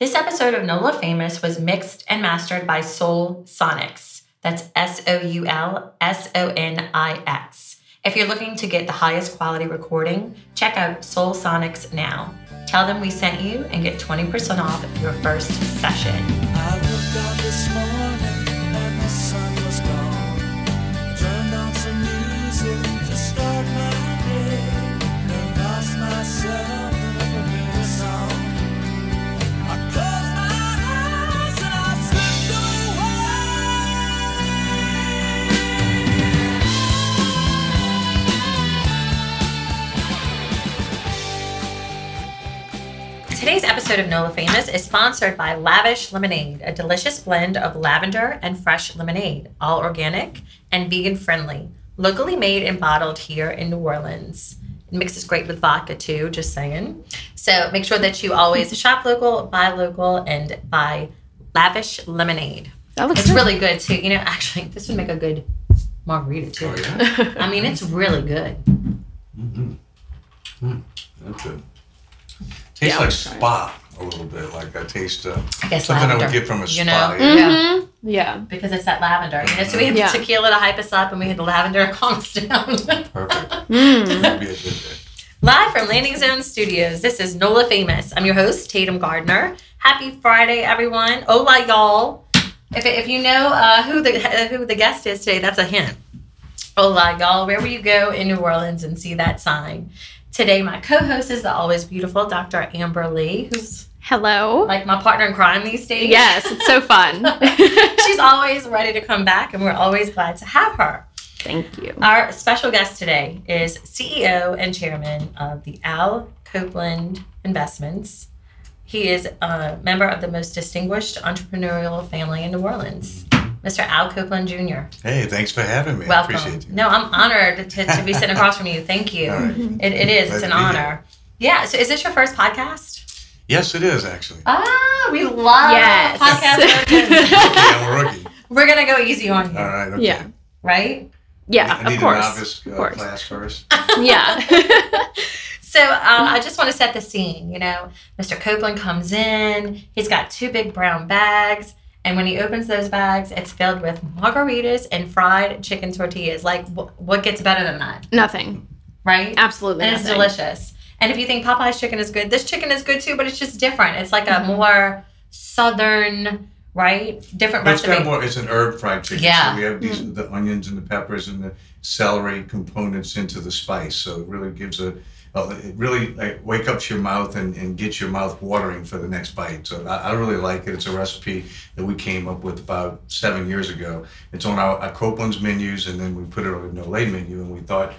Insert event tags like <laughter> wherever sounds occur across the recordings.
This episode of NOLA Famous was mixed and mastered by Soul Sonix. That's S O U L S O N I X. If you're looking to get the highest quality recording, check out Soul Sonix now. Tell them we sent you and get 20% off your first session. Today's episode of NOLA Famous is sponsored by Lavish Lemonade, a delicious blend of lavender and fresh lemonade, all organic and vegan friendly, locally made and bottled here in New Orleans. It mixes great with vodka too, just saying. So make sure that you always <laughs> shop local, buy local, and buy Lavish Lemonade. That looks It's good. really good too. You know, actually, this would make a good margarita too. Oh yeah, I mean, it's really good. Mm hmm. that's good. Tastes Yeah, like I'll it. spa a little bit. Like I taste uh, I guess something I would get from a you spa. know? yeah. Yeah. Mhm. Yeah. because it's that lavender. You know, so we had Yeah. the tequila to hype us up, and we had the lavender to calm us down. Perfect. <laughs> Mm. That'd be a good day. Live from Landing Zone Studios, this is NOLA Famous. I'm your host, Tatum Gardner. Happy Friday, everyone. Hola, y'all. If, if you know uh, who the who the guest is today, that's a hint. Hola, y'all. Wherever you go in New Orleans and see that sign. Today, my co-host is the always beautiful Dr. Amber Lee, who's Hello. like my partner in crime these days. Yes, it's so fun. <laughs> She's <laughs> always ready to come back, and we're always glad to have her. Thank you. Our special guest today is CEO and chairman of the Al Copeland Investments. He is a member of the most distinguished entrepreneurial family in New Orleans, Mr. Al Copeland Jr. Hey, thanks for having me. I Welcome. appreciate you. No, I'm honored to, to be sitting across from you. Thank you. All right. It, it is. It's an to be honor. Yeah. So, is this your first podcast? Yes, it is actually. Ah, we love Yes. podcast <laughs> versions. okay, I'm a rookie. We're gonna go easy on you, All right. Okay. Yeah. right? Yeah, I need of course. a novice uh, of course. class first. <laughs> Yeah. <laughs> So uh, I just want to set the scene. You know, Mr. Copeland comes in. He's got two big brown bags, and when he opens those bags, it's filled with margaritas and fried chicken tortillas. Like, wh- what gets better than that, nothing. right? Absolutely And it's nothing. delicious. And if you think Popeye's chicken is good, this chicken is good too, but it's just different. It's like a Mhm. more southern, right? Different But it's recipe. kind of more. It's an herb fried chicken. Yeah. So we have these the onions and the peppers and the celery components into the spice. So it really gives a. Oh, it really like wake up your mouth and, and get your mouth watering for the next bite. So I, I really like it. It's a recipe that we came up with about seven years ago. It's on our, our Copeland's menus, and then we put it on the Nole menu, and we thought.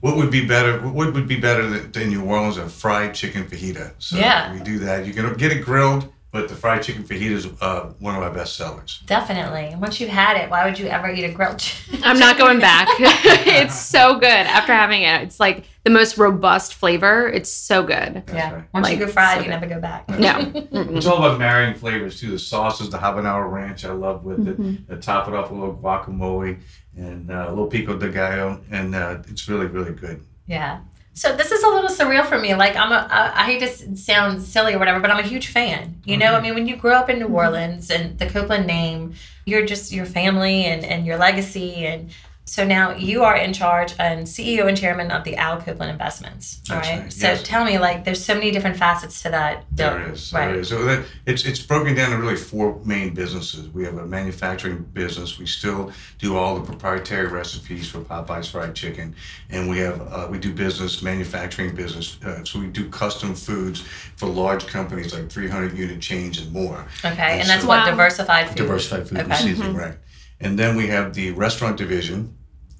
What would be better? What would be better than, than New Orleans a fried chicken fajita? So Yeah. we do that. You can get it grilled, but the fried chicken fajita is uh, one of our best sellers. Definitely. Once you've had it, why would you ever eat a grilled <laughs> chicken? I'm not going back. <laughs> <laughs> it's so good after having it. It's like the most robust flavor. It's so good. That's yeah. right. Once Like, you go fried, so you never go back. No. It's all about marrying flavors too. The sauces, the habanero ranch, I love with Mhm. it. Uh, top it off with a little guacamole and uh, a little pico de gallo, and uh, it's really, really good. Yeah. So this is a little surreal for me. Like I'm a, I I hate to sound silly or whatever, but I'm a huge fan. You know, I mean, when you grow up in New mm-hmm. Orleans and the Copeland name, you're just your family and, and your legacy. And so now you are in charge and CEO and chairman of the Al Copeland Investments. All right. right, So yes. tell me, like, there's so many different facets to that. There deal. is, Right. there is. So that, it's it's broken down to really four main businesses. We have a manufacturing business. We still do all the proprietary recipes for Popeye's fried chicken, and we have uh, we do business manufacturing business. Uh, so we do custom foods for large companies like 300 unit chains and more. Okay. And And that's so- what Wow. diversified food. Diversified food and Okay. seasoning, right? And then we have the restaurant division,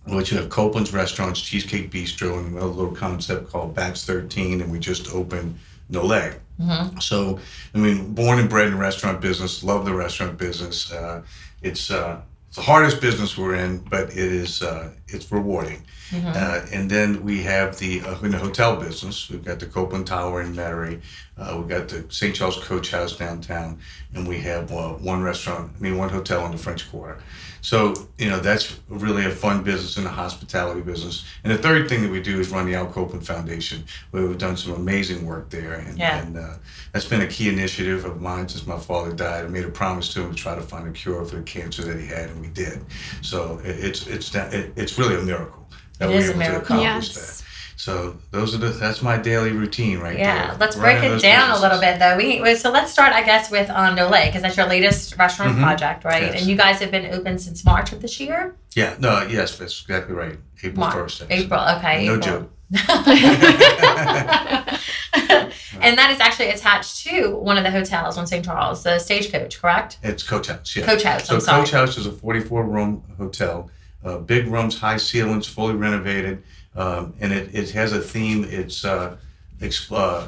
which you have Copeland's Restaurants, Cheesecake Bistro, and another little concept called Bats 13, and we just opened Nole. Mhm. So, I mean, born and bred in restaurant business, love the restaurant business. Uh, it's uh, it's the hardest business we're in, but it is uh, it's rewarding. Uh, and then we have the uh, in the hotel business. We've got the Copeland Tower in Metairie. Uh, we've got the St. Charles Coach House downtown, and we have uh, one restaurant. I mean, one hotel in the French Quarter. So you know that's really a fun business in the hospitality business. And the third thing that we do is run the Al Copeland Foundation, where we've done some amazing work there. And, Yeah. and uh, that's been a key initiative of mine since my father died. I made a promise to him to try to find a cure for the cancer that he had, and we did. So it, it's it's it, it's really a miracle that It we're is a able miracle. to accomplish Yes. that. So those are the that's my daily routine right there. Yeah, let's break it down a little bit though. We so let's start, I guess, with um, Nole because that's your latest restaurant Mhm. project, right? Yes. And you guys have been open since March of this year. Yeah, no, yes, that's exactly right. April first. April, okay. No April. joke. <laughs> and that is actually attached to one of the hotels on St. Charles, the Stagecoach, correct? It's Coach House. Yeah. Coach House. So I'm sorry. Coach House is a 44 room hotel, uh, big rooms, high ceilings, fully renovated, um, and it, it has a theme. It's uh, ex- uh,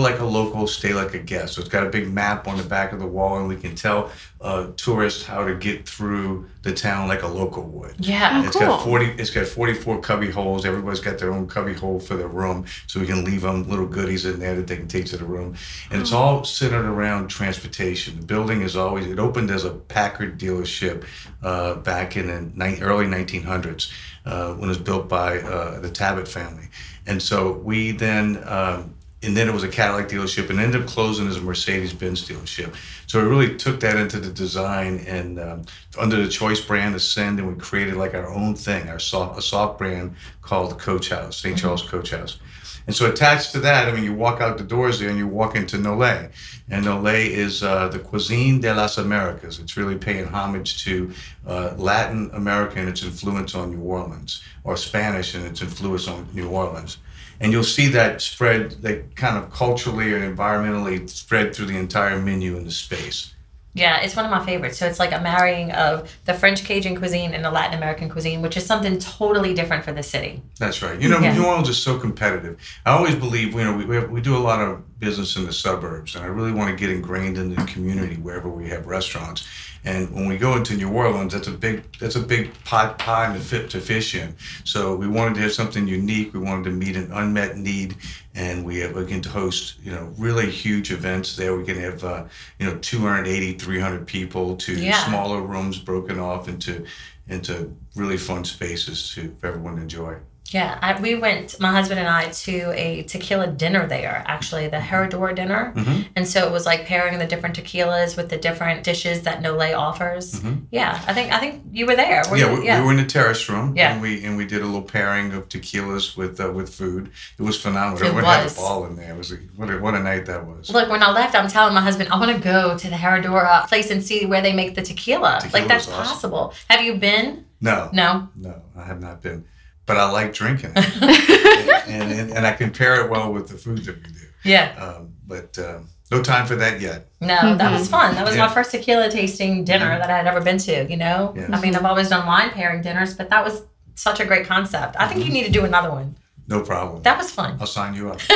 like a local, stay like a guest. So it's got a big map on the back of the wall, and we can tell uh, tourists how to get through the town like a local would. Yeah. Oh, It's got 40 it's got 44 cubby holes. Everybody's got their own cubby hole for their room so we can leave them little goodies in there that they can take to the room. And it's all centered around transportation. The building is always it opened as a Packard dealership uh, back in the ni- early 1900s uh, when it was built by uh, the Tabbitt family. And so we then um, and then it was a Cadillac dealership and ended up closing as a Mercedes Benz dealership. So we really took that into the design and um, under the Choice brand, Ascend, and we created like our own thing, our soft, a soft brand called Coach House, saint Charles Coach House. And so attached to that, I mean, you walk out the doors there and you walk into Nole. And Nole is uh, the cuisine de las Americas. It's really paying homage to uh, Latin America and its influence on New Orleans, or Spanish and its influence on New Orleans. And you'll see that spread, that kind of culturally and environmentally spread through the entire menu in the space. Yeah, it's one of my favorites. So it's like a marrying of the French Cajun cuisine and the Latin American cuisine, which is something totally different for the city. That's right. You know, Yeah. New Orleans is so competitive. I always believe, you know, we, we, have, we do a lot of business in the suburbs, and I really want to get ingrained in the community wherever we have restaurants. And when we go into New Orleans, that's a big that's a big pot pie to fit to fish in. So we wanted to have something unique. We wanted to meet an unmet need, and we have, again to host you know really huge events there. We can have uh, you know 280, 300 people to Yeah. smaller rooms broken off into into really fun spaces to for everyone to enjoy. Yeah, I, we went, my husband and I, to a tequila dinner there, actually, the Herradura dinner. Mhm. And so it was like pairing the different tequilas with the different dishes that Nole offers. Yeah, I think I think you were there. Were Mm-hmm. yeah, you? we, we were in the terrace room. Yeah. and we and we did a little pairing of tequilas with uh, with food. It was phenomenal. It Everyone had a ball in there. It was a, what a, what a night that was. Look, when I left, I'm telling my husband, I want to go to the Herradura place and see where they make the tequila. Tequila like, that's awesome. possible. Have you been? No, No. no, I have not been, but I like drinking it, <laughs> and, and and I can pair it well with the food that we do. Yeah. Um, but um, no time for that yet. No, that was fun. That was Yeah. my first tequila tasting dinner that I had ever been to, you know? Yeah. I mean, I've always done wine pairing dinners, but that was such a great concept. I think you need to do another one. No problem. That was fun. I'll sign you up. <laughs>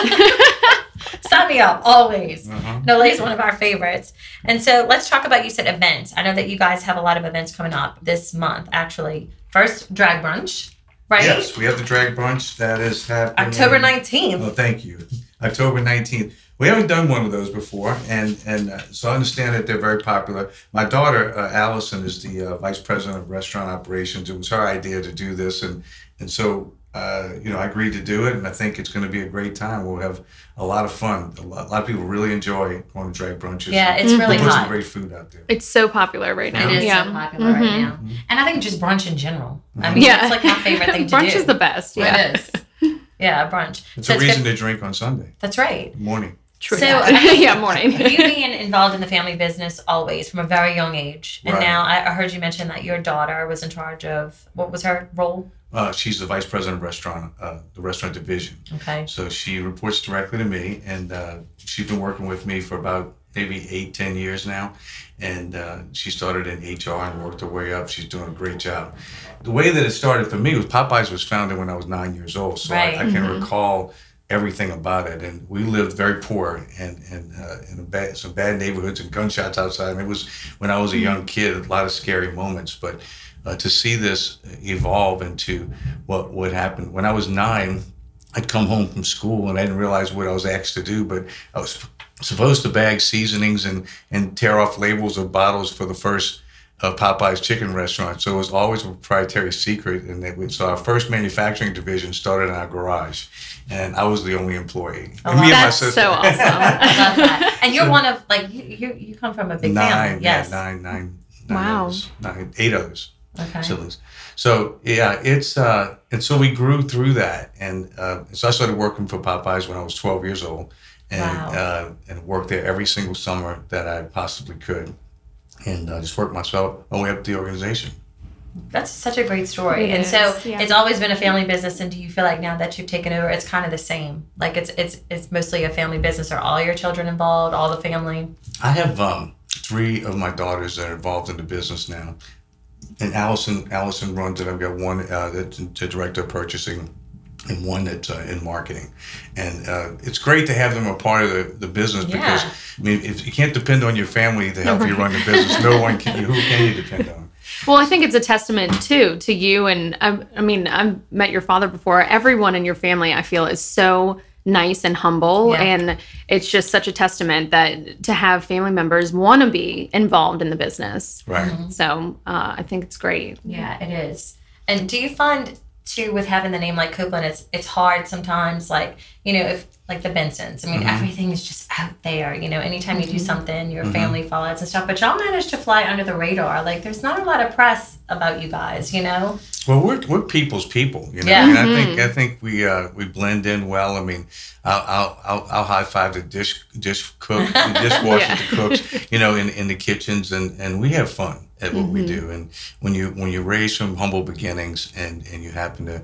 Sign me up, always. Uh-huh. Nole is one of our favorites. And so let's talk about, you said events. I know that you guys have a lot of events coming up this month, actually. First, drag brunch, right? Yes, we have the drag brunch that is happening. October 19th. Oh, thank you. October 19th. We haven't done one of those before, and and uh, so I understand that they're very popular. My daughter uh, Allison is the uh, vice president of restaurant operations. It was her idea to do this, and and so uh, you know I agreed to do it, and I think it's going to be a great time. We'll have a lot of fun. A lot, a lot of people really enjoy going to drag brunches. Yeah, and it's really we'll put some great food out there. It's so popular right now. It is yeah. so popular right Mhm. now. And I think just brunch in general. I mean, Yeah. it's like my favorite thing <laughs> to do. Brunch is the best. Yeah. It is. Yeah, brunch. It's So a reason good- to drink on Sunday That's right. morning. True. So, that. I <laughs> think- yeah, morning. you being involved in the family business always from a very young age, and Right. now I, I heard you mention that your daughter was in charge of what was her role? Uh, she's the vice president of restaurant, uh, the restaurant division. Okay. So she reports directly to me, and uh, she's been working with me for about maybe eight, ten years now. And uh, she started in HR and worked her way up. She's doing a great job. The way that it started for me was Popeyes was founded when I was nine years old, so Right. I, I can recall everything about it. And we lived very poor and and uh, in a bad, some bad neighborhoods and gunshots outside. And it was when I was a young kid, a lot of scary moments, but. Uh, to see this evolve into what what happened when I was nine. I'd come home from school and I didn't realize what I was asked to do, but I was supposed to bag seasonings and and tear off labels of bottles for the first uh, Popeye's chicken restaurant. So it was always a proprietary secret. And they, so our first manufacturing division started in our garage, and I was the only employee. Oh, And wow. me and my That's sister- so <laughs> awesome. I love that. And you're one of like you you, you come from a big nine, family. Yes. yeah, nine, nine, nine Wow. others, nine, eight others. Okay. siblings. So yeah, it's uh, and so we grew through that, and uh, so I started working for Popeyes when I was 12 years old, and Wow. uh, and worked there every single summer that I possibly could, and uh, just worked myself my way up the organization. That's such a great story. It and so yeah. it's always been a family business and do you feel like now that you've taken over it's kind of the same? Like it's it's it's mostly a family business. Are all your children involved, all the family? I have um, three of my daughters that are involved in the business now, and Allison Allison runs it. I've got one uh, that's the director of purchasing, and one that's uh, in marketing, and uh, it's great to have them a part of the, the business because I mean if you can't depend on your family to help you run the business, no one can. Who can you depend on? <laughs> Well, I think it's a testament too to you and I, I mean I've met your father before. Everyone in your family, I feel, is so nice and humble, Yeah. and it's just such a testament that to have family members want to be involved in the business. Right. So uh, I think it's great. Yeah, it is. And do you find too with having the name like Copeland, it's it's hard sometimes. Like you know, if like the Bensons, I mean, mm-hmm. everything is just out there. You know, anytime you do mm-hmm. something, your mm-hmm. family follows and stuff. But y'all managed to fly under the radar. Like there's not a lot of press about you guys. You know. Well, we're, we're people's people, you know. Yeah. And I think I think we uh, we blend in well. I mean, I'll I'll, I'll, I'll high five the dish dish cook, the <laughs> dishwasher, Yeah. the cooks, you know, in, in the kitchens, and, and we have fun at what we do. And when you when you raise from humble beginnings, and, and you happen to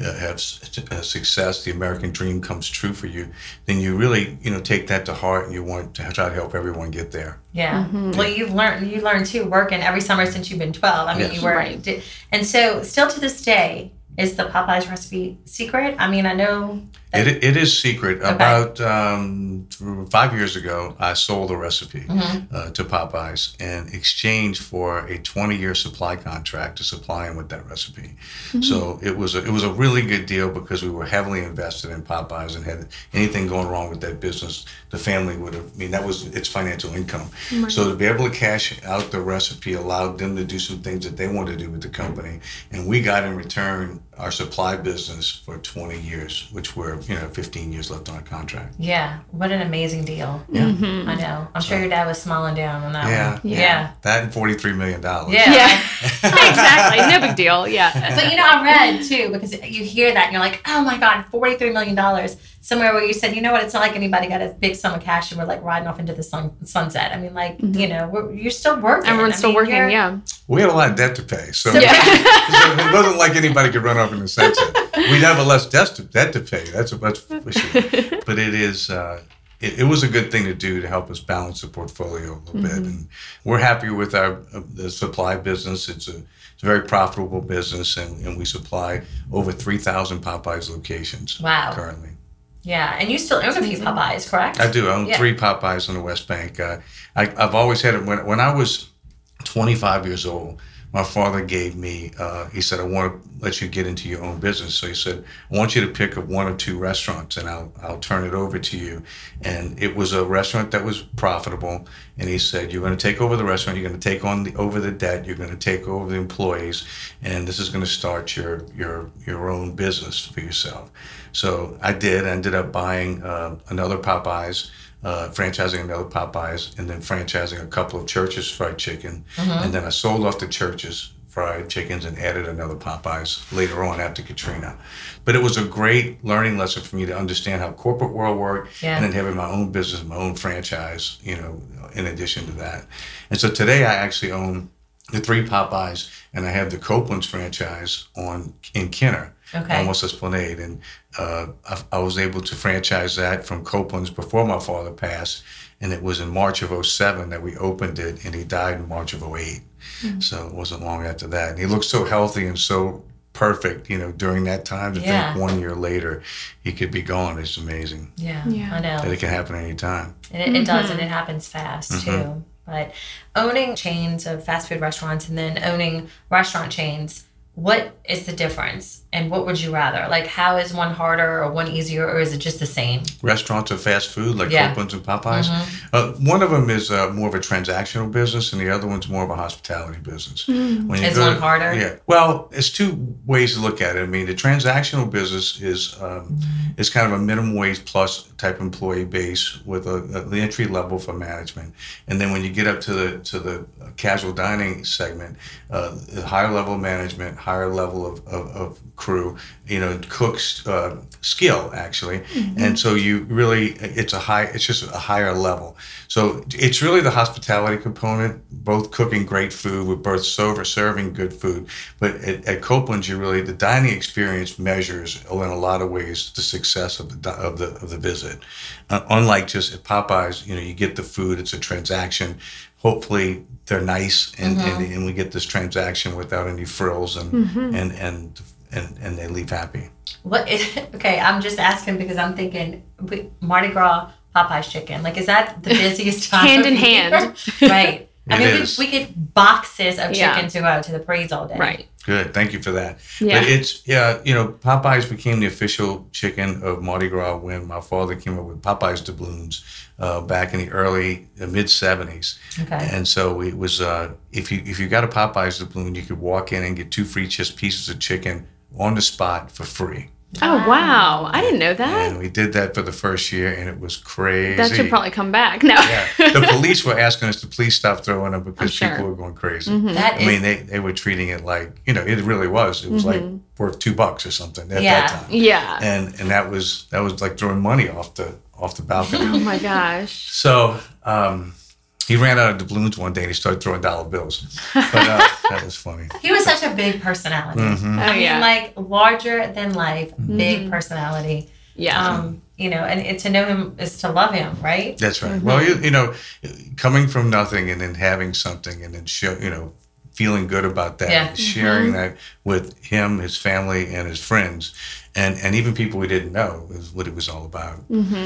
uh, have s- uh, success, the American dream comes true for you. Then you really you know take that to heart, and you want to try to help everyone get there. Yeah. Well, you've learned you learned too working every summer since you've been twelve. I mean, Yes. you were, Right. and so still to this day is the Popeyes recipe secret. I mean, I know. It, it is secret. About um, five years ago, I sold a recipe Mm-hmm. uh, to Popeyes in exchange for a 20-year supply contract to supply them with that recipe. So it was a, it was a really good deal because we were heavily invested in Popeyes and had anything going wrong with that business, the family would have. I mean, that was its financial income. So to be able to cash out the recipe allowed them to do some things that they wanted to do with the company, and we got in return our supply business for 20 years, which were you know 15 years left on a contract. yeah. What an amazing deal. Yeah. Mm-hmm. I know. I'm sure your dad was smiling down on that Yeah, one. Yeah. Yeah. That and 43 million dollars. Yeah. Yeah, <laughs> exactly. No big deal. Yeah. But you know, I read too because you hear that and you're like, oh my god, forty three million dollars. Somewhere where you said, you know what, it's not like anybody got a big sum of cash and we're like riding off into the sun, sunset. I mean, like you know, we're, you're still working. Everyone's I still mean, working. Yeah. We had a lot of debt to pay, so, So- Yeah. <laughs> <laughs> so it wasn't like anybody could run off in the sunset. We'd have a less debt to, debt to pay. That's a much, for <laughs> sure. But it is. Uh, it, it was a good thing to do to help us balance the portfolio a little bit, and we're happy with our uh, the supply business. It's a it's a very profitable business, and, and we supply over three thousand Popeyes locations Wow. currently. Yeah, and you still own a few Popeyes, correct? I do. I own Yeah. three Popeyes on the West Bank. Uh, I, I've always had it. When, when I was 25 years old, my father gave me, uh, he said, I want to let you get into your own business. So he said, I want you to pick up one or two restaurants and I'll, I'll turn it over to you. And it was a restaurant that was profitable. And he said, You're going to take over the restaurant, you're going to take on the, over the debt, you're going to take over the employees, and this is going to start your, your, your own business for yourself. So I did. I ended up buying uh, another Popeyes uh, franchising another Popeyes, and then franchising a couple of Church's fried chicken, and then I sold off the Church's fried chickens and added another Popeyes later on after Katrina. But it was a great learning lesson for me to understand how corporate world worked, Yeah. and then having my own business, my own franchise, you know, in addition to that. And so today I actually own the three Popeyes, and I have the Copeland's franchise on in Kenner Okay. West Esplanade, and uh, I, I was able to franchise that from Copeland's before my father passed, and it was in March of 07 that we opened it, and he died in March of 8 mm-hmm. So it wasn't long after that. And he looked so healthy and so perfect, you know, during that time. To Yeah. think one year later he could be gone is amazing. Yeah, Yeah. I That know. it can happen anytime. And it, it does, and mm-hmm. it happens fast mm-hmm. too. But owning chains of fast food restaurants and then owning restaurant chains, what is the difference? And what would you rather? Like, how is one harder or one easier, or is it just the same? Restaurants or fast food like Yeah. Copeland's and Popeyes. Uh, one of them is uh, more of a transactional business, and the other one's more of a hospitality business. When you Is go one to- harder? Yeah. Well, it's two ways to look at it. I mean, the transactional business is um, is kind of a minimum wage plus type employee base with a, a the entry level for management, and then when you get up to the to the casual dining segment, uh, higher level management, higher level of, of, of crew, you know, cooks uh, skill actually, and so you really it's a high it's just a higher level. So it's really the hospitality component, both cooking great food with both server serving good food, but at, at Copeland's you really the dining experience measures in a lot of ways the success of the of the of the visit. Uh, unlike just at Popeyes, you know, you get the food, it's a transaction. Hopefully they're nice and, and, and we get this transaction without any frills and and, and and and they leave happy. What is <laughs> okay? I'm just asking because I'm thinking Mardi Gras Popeye's chicken. Like, is that the <laughs> busiest time? Hand in hand. <laughs> right. I It mean, we, we get boxes of Yeah. chicken to go to the parades all day. Right. Good, thank you for that. Yeah. But it's yeah, you know, Popeyes became the official chicken of Mardi Gras when my father came up with Popeyes doubloons uh, back in the early uh, mid '70s. Okay. And so it was uh, if you if you got a Popeyes doubloon, you could walk in and get two free just pieces of chicken on the spot for free. Oh wow. I didn't know that. And we did that for the first year, and it was crazy. That should probably come back. No. yeah, the <laughs> police were asking us to please stop throwing them because sure. people were going crazy. That I is mean, they, they were treating it like you know it really was. It was like worth two bucks or something at Yeah. that time. Yeah. And and that was that was like throwing money off the off the balcony. Oh my gosh. so um, he ran out of doubloons one day and he started throwing dollar bills. But uh, <laughs> that was funny. he was such a big personality. Mhm. I Oh, mean, yeah. like larger than life, big Mhm. personality. Yeah. Um, you know, and it, to know him is to love him, right? That's right. Well, you, you know, coming from nothing and then having something and then show, you know, feeling good about that, Yeah. and sharing that with him, his family, and his friends, and and even people we didn't know is what it was all about.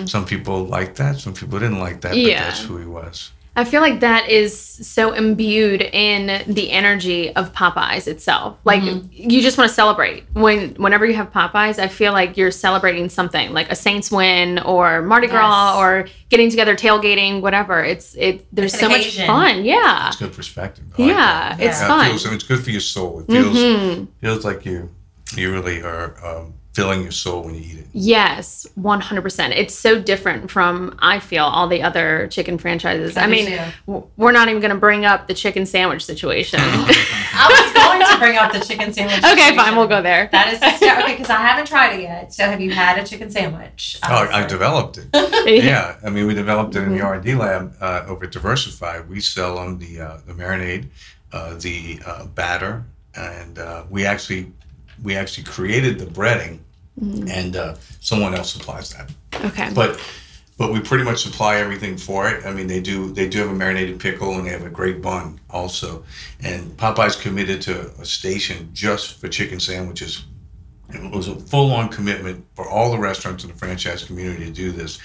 Some people liked that, some people didn't like that, but Yeah. that's who he was. I feel like that is so imbued in the energy of Popeyes itself. Like you just want to celebrate when whenever you have Popeyes. I feel like you're celebrating something like a Saints win or Mardi Gras Yes. or getting together, tailgating, whatever. It's it. There's It's an so much fun. Yeah. It's good perspective. I like Yeah, that. it's Yeah, it fun. feels- it's good for your soul. It feels Mhm. feels like you you really are um, filling your soul when you eat it. Yes, 100%. It's so different from, I feel, all the other chicken franchises. I, I mean, too. w- we're not even going to bring up the chicken sandwich situation. <laughs> I was going to bring up the chicken sandwich. <laughs> okay, fine, we'll go there. That is okay because I <laughs> haven't tried it yet. So have you had a chicken sandwich? Oh, I Honestly. developed it. yeah, I mean, we developed it in the R and D lab uh, over at Diversified. We sell them the uh, the marinade, uh, the uh, batter, and uh, we actually we actually created the breading, and uh, someone else supplies that. Okay. But but we pretty much supply everything for it. I mean, they do they do have a marinated pickle and they have a great bun also. And Popeye's committed to a station just for chicken sandwiches. It was a full on commitment for all the restaurants in the franchise community to do this.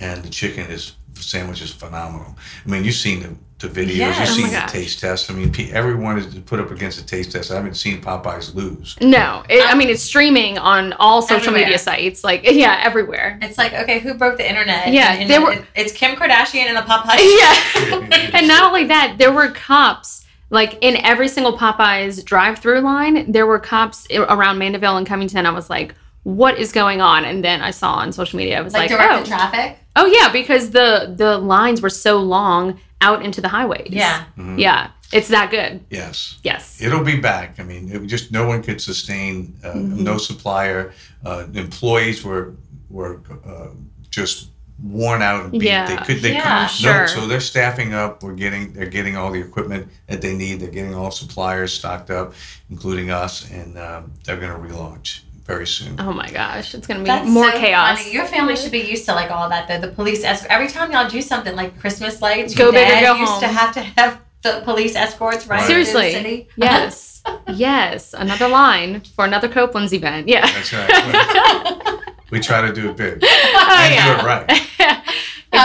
And the chicken is sandwich is phenomenal. I mean, you've seen the, the videos, Yes. you've Oh seen the taste test. I mean, everyone is put up against the taste test. I haven't seen Popeyes lose. no, it, I um, mean, it's streaming on all social Everywhere. media sites. Like, <laughs> yeah, everywhere. It's like okay, who broke the internet? Yeah, And- and they were- it's Kim Kardashian and the Popeyes. <laughs> Yeah. <laughs> and not only that, there were cops. Like in every single Popeyes drive-through line, there were cops around Mandeville and Covington. I was like, "What is going on?" And then I saw on social media, I was like like, direct "Oh, traffic. oh yeah," because the the lines were so long out into the highways. Yeah. yeah, it's that good. Yes. Yes, It'll be back. I mean, it just no one could sustain. Uh, Mm-hmm. No supplier. Uh, employees were were uh, just worn out and beat. Yeah. They could. They Yeah, couldn't. no- sure. so they're staffing up. We're getting. They're getting all the equipment that they need. They're getting all suppliers stocked up, including us, and um, they're going to relaunch very soon. Oh my gosh, it's gonna be That's more so chaos. funny. Your family should be used to like all that though. The police escort. Every time y'all do something like Christmas lights, Go big or go used to have to have the police escorts right Seriously. through the city. <laughs> Yes, yes, another line for another Copeland's event. Yeah. That's right. <laughs> we try to do it big Oh, <laughs> and yeah. do it right.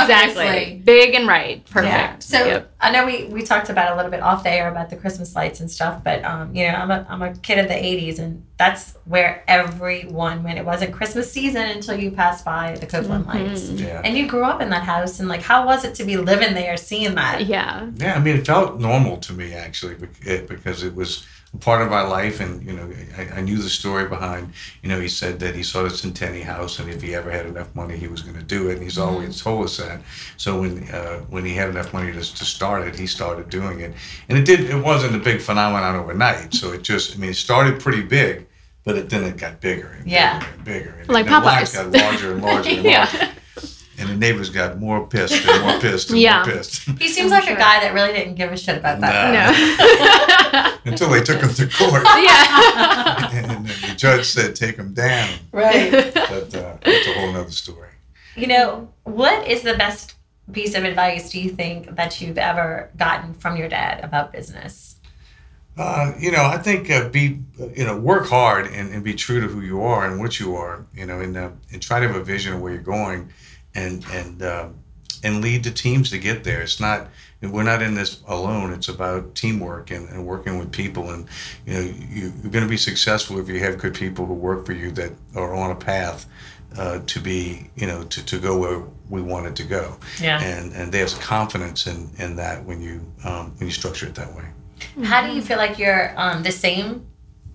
Exactly. Obviously. Big and right. Perfect. Yeah. So Yep. I know we, we talked about a little bit off the air about the Christmas lights and stuff, but um, you know, I'm a I'm a kid of the '80s, and that's where everyone went. It wasn't Christmas season until you passed by the Copeland lights, Yeah. and you grew up in that house. And like, how was it to be living there, seeing that? yeah. Yeah, I mean, it felt normal to me actually because it was a part of my life, and you know, I, I knew the story behind. You know, he said that he saw the Centanni house, and if he ever had enough money, he was going to do it. And he's always told us that. So when uh, when he had enough money to, to start it, he started doing it, and it did. It wasn't a big phenomenon overnight. So it just, I mean, it started pretty big. But it, then it got bigger and Yeah. bigger and bigger. And Like Popeyes. got larger and larger and <laughs> Yeah. Larger. And the neighbors got more pissed and more pissed and Yeah. more pissed. He seems I'm like sure. a guy that really didn't give a shit about that. No. <laughs> until they took him to court. <laughs> yeah. and then the judge said, take him down. Right. <laughs> But uh, that's a whole other story. you know, what is the best piece of advice do you think that you've ever gotten from your dad about business? Uh, you know, I think uh, be, you know, work hard and, and be true to who you are and what you are, you know, and, uh, and try to have a vision of where you're going and, and, um, and lead the teams to get there. It's not, we're not in this alone. It's about teamwork and, and working with people. And, you know, you, you're going to be successful if you have good people who work for you that are on a path uh, to be, you know, to, to go where we wanted to go. Yeah. And, and there's confidence in, in that when you, um, when you structure it that way. How do you feel like you're um, the same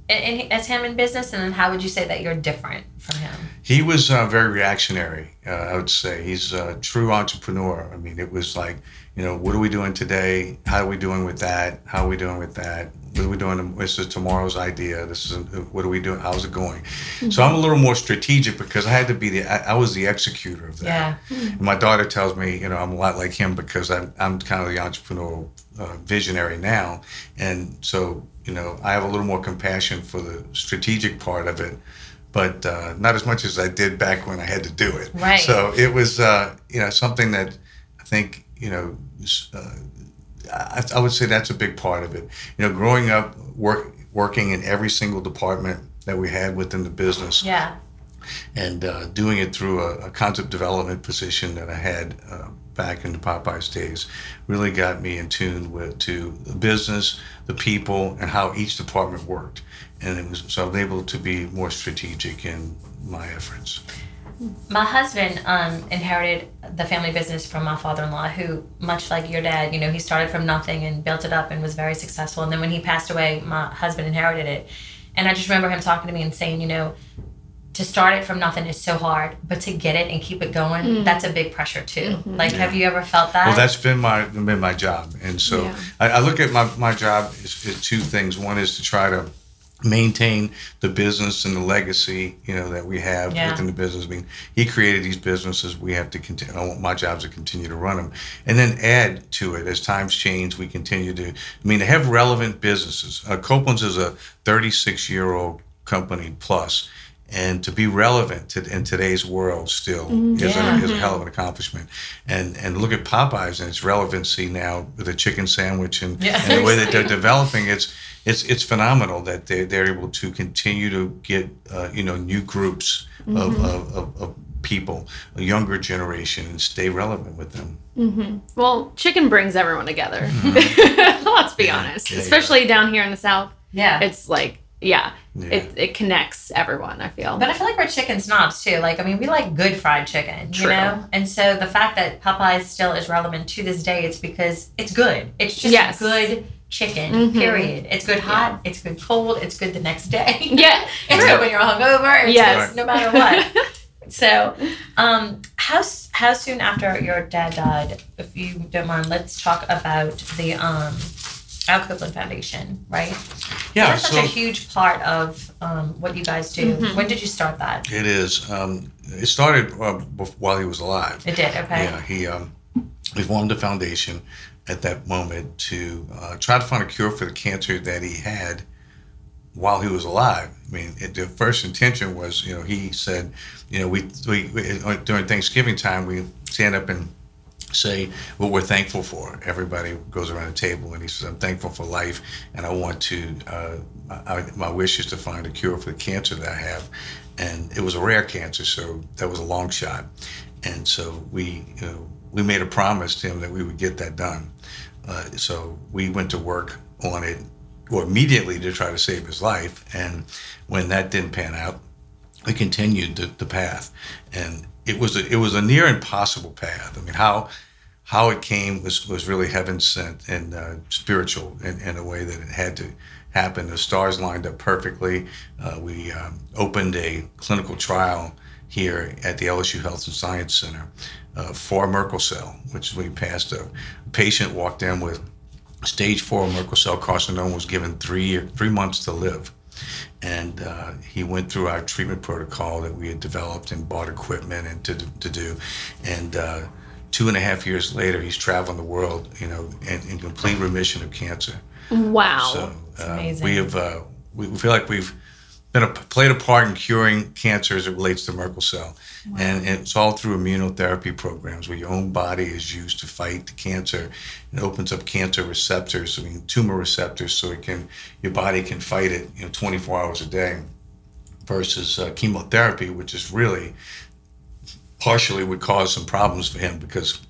in, in, as him in business, and then how would you say that you're different from him? He was uh, very reactionary, uh, I would say. He's a true entrepreneur. I mean, it was like, you know, what are we doing today? How are we doing with that? How are we doing with that? What are we doing? This is tomorrow's idea. This is what are we doing? How's it going? So I'm a little more strategic because I had to be the. I, I was the executor of that. Yeah. And my daughter tells me, you know, I'm a lot like him because I'm, I'm kind of the entrepreneurial uh, visionary now. And so, you know, I have a little more compassion for the strategic part of it, but uh, not as much as I did back when I had to do it. Right. So it was, uh, you know, something that I think, you know, uh, I, I would say that's a big part of it. You know, growing up, work, working in every single department that we had within the business Yeah. and uh, doing it through a, a concept development position that I had uh, back into Popeyes days really got me in tune with to the business, the people, and how each department worked. And it was so I was able to be more strategic in my efforts. My husband um, inherited the family business from my father-in-law, who, much like your dad, you know, he started from nothing and built it up and was very successful. And then when he passed away, my husband inherited it. And I just remember him talking to me and saying, you know, to start it from nothing is so hard, but to get it and keep it going, that's a big pressure too. Like, have you ever felt that? Well, that's been my been my job, and so Yeah. I, I look at my, my job is, as two things. One is to try to maintain the business and the legacy, you know, that we have Yeah. within the business. I mean, he created these businesses. We have to continue. I want my job is to continue to run them, and then add to it as times change. We continue to. I mean, to have relevant businesses. Uh, Copeland's is a 36 year old company plus. And to be relevant to, in today's world still is, Yeah. a, is a hell of an accomplishment. And and look at Popeyes and its relevancy now with the chicken sandwich and, Yeah. and the way that they're <laughs> developing. It's it's it's phenomenal that they they're able to continue to get uh, you know new groups of, of, of, of people, a younger generation, and stay relevant with them. Mm-hmm. Well, chicken brings everyone together. <laughs> Let's be honest. Yeah, yeah. Especially down here in the South. yeah. It's like, yeah, Yeah. It, it connects everyone, I feel. But I feel like we're chicken snobs too. Like, I mean, we like good fried chicken, you know? And so the fact that Popeyes still is relevant to this day, it's because it's good. It's just Yes. good chicken, Mhm. period. It's good hot, it's good cold, it's good the next day. <laughs> yeah. <laughs> It's true. good when you're hungover. It's Yes. good no matter what. <laughs> so, um, how how soon after your dad died, if you don't mind, let's talk about the um, Al Copeland Foundation, right? Yeah, That's so such a huge part of um, what you guys do. Mhm. When did you start that? it is. Um, it started uh, bef- while he was alive. It did. Okay. Yeah, he um, we formed a foundation at that moment to uh, try to find a cure for the cancer that he had while he was alive. I mean, it, the first intention was, you know, he said, you know, we, we, we during Thanksgiving time we stand up and say what we're thankful for. Everybody goes around the table and he says, "I'm thankful for life, and I want to. Uh, I, my wish is to find a cure for the cancer that I have." And it was a rare cancer, so that was a long shot. And so we, you know, we made a promise to him that we would get that done. Uh, so we went to work on it, or immediately to try to save his life. And when that didn't pan out, we continued the, the path, and it was a, it was a near impossible path. I mean, how how it came was was really heaven sent and uh, spiritual in, in a way that it had to happen. The stars lined up perfectly. Uh, we um, opened a clinical trial here at the LSU Health and Science Center uh, for Merkel cell, which we passed. A patient walked in with stage four Merkel cell carcinoma, was given three three months to live and uh, he went through our treatment protocol that we had developed and bought equipment and to, to do and uh, two and a half years later he's traveling the world you know in, in complete remission of cancer Wow. so uh, amazing. we have uh, we feel like we've been a, played a part in curing cancer as it relates to Merkel cell, and it's all through immunotherapy programs where your own body is used to fight the cancer. It opens up cancer receptors, I mean tumor receptors, so it can your body can fight it, you know, 24 hours a day, versus uh, chemotherapy, which is really partially would cause some problems for him because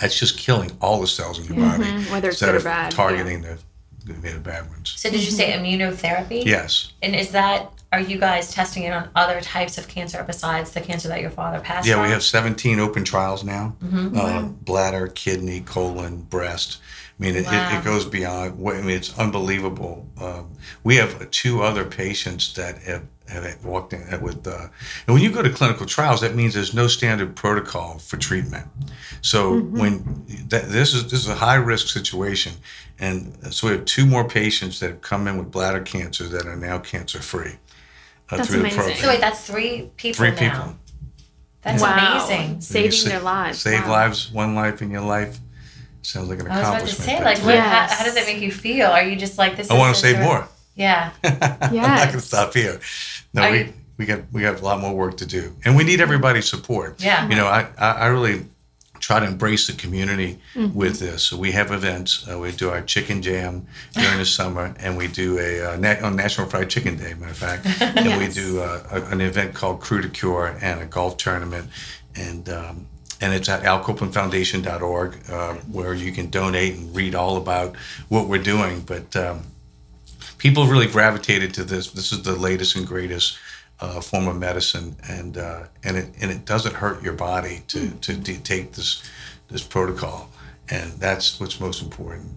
that's just killing all the cells in your body Mm-hmm. whether it's good or of bad, yeah. targeting the, the, the bad ones. So did you say immunotherapy? Yes. And is that are you guys testing it on other types of cancer besides the cancer that your father passed Yeah, from? we have 17 open trials now. Mm-hmm. Uh, bladder, kidney, colon, breast. I mean, it, it, Wow. it goes beyond. I mean, it's unbelievable. Um, we have two other patients that have, have walked in with. Uh, and when you go to clinical trials, that means there's no standard protocol for treatment. So when that, this is this is a high risk situation, and so we have two more patients that have come in with bladder cancer that are now cancer free. Uh, That's through amazing. the program. So wait, that's three people Three now. people. That's wow. amazing. Saving You sa- their lives. Save Wow. lives, one life in your life. Sounds like an I was about to accomplishment. say, like, what, Yes. how, how does it make you feel? Are you just like this? I is want to so save more. Yeah. yeah. <laughs> I'm not going to stop here. No, Are we, we got we got a lot more work to do, and we need everybody's support. Yeah. You know, I I, I really try to embrace the community Mm-hmm. with this. So we have events. Uh, we do our chicken jam during the summer, and we do a uh, nat- on National Fried Chicken Day, matter of fact, <laughs> and we do uh, a, an event called Crew to Cure and a golf tournament, and. Um, and it's at alcopelandfoundation.org uh, where you can donate and read all about what we're doing. But um, people really gravitated to this. This is the latest and greatest uh, form of medicine, and uh, and it and it doesn't hurt your body to to de- take this this protocol, and that's what's most important.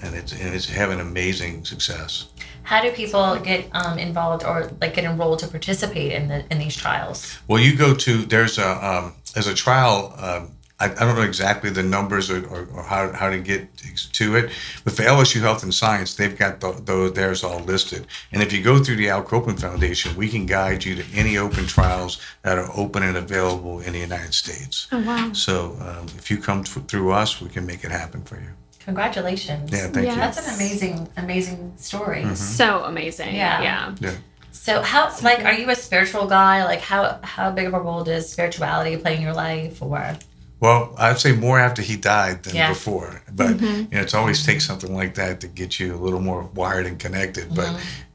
And it's and it's having amazing success. How do people get um, involved or like get enrolled to participate in the in these trials? Well, you go to there's a um, there's a trial. Um, I, I don't know exactly the numbers or, or, or how, how to get to it, but for LSU Health and Science, they've got the, those theirs all listed. And if you go through the Al Copeland Foundation, we can guide you to any open trials that are open and available in the United States. Oh wow. So um, if you come th- through us, we can make it happen for you. Congratulations. Yeah, thank Yeah. you. That's an amazing, amazing story. Mm-hmm. So amazing. Yeah. Yeah. Yeah. So how like are you a spiritual guy? Like how how big of a role does spirituality play in your life or Well, I'd say more after he died than Yeah. before. But you know, it's always takes something like that to get you a little more wired and connected. But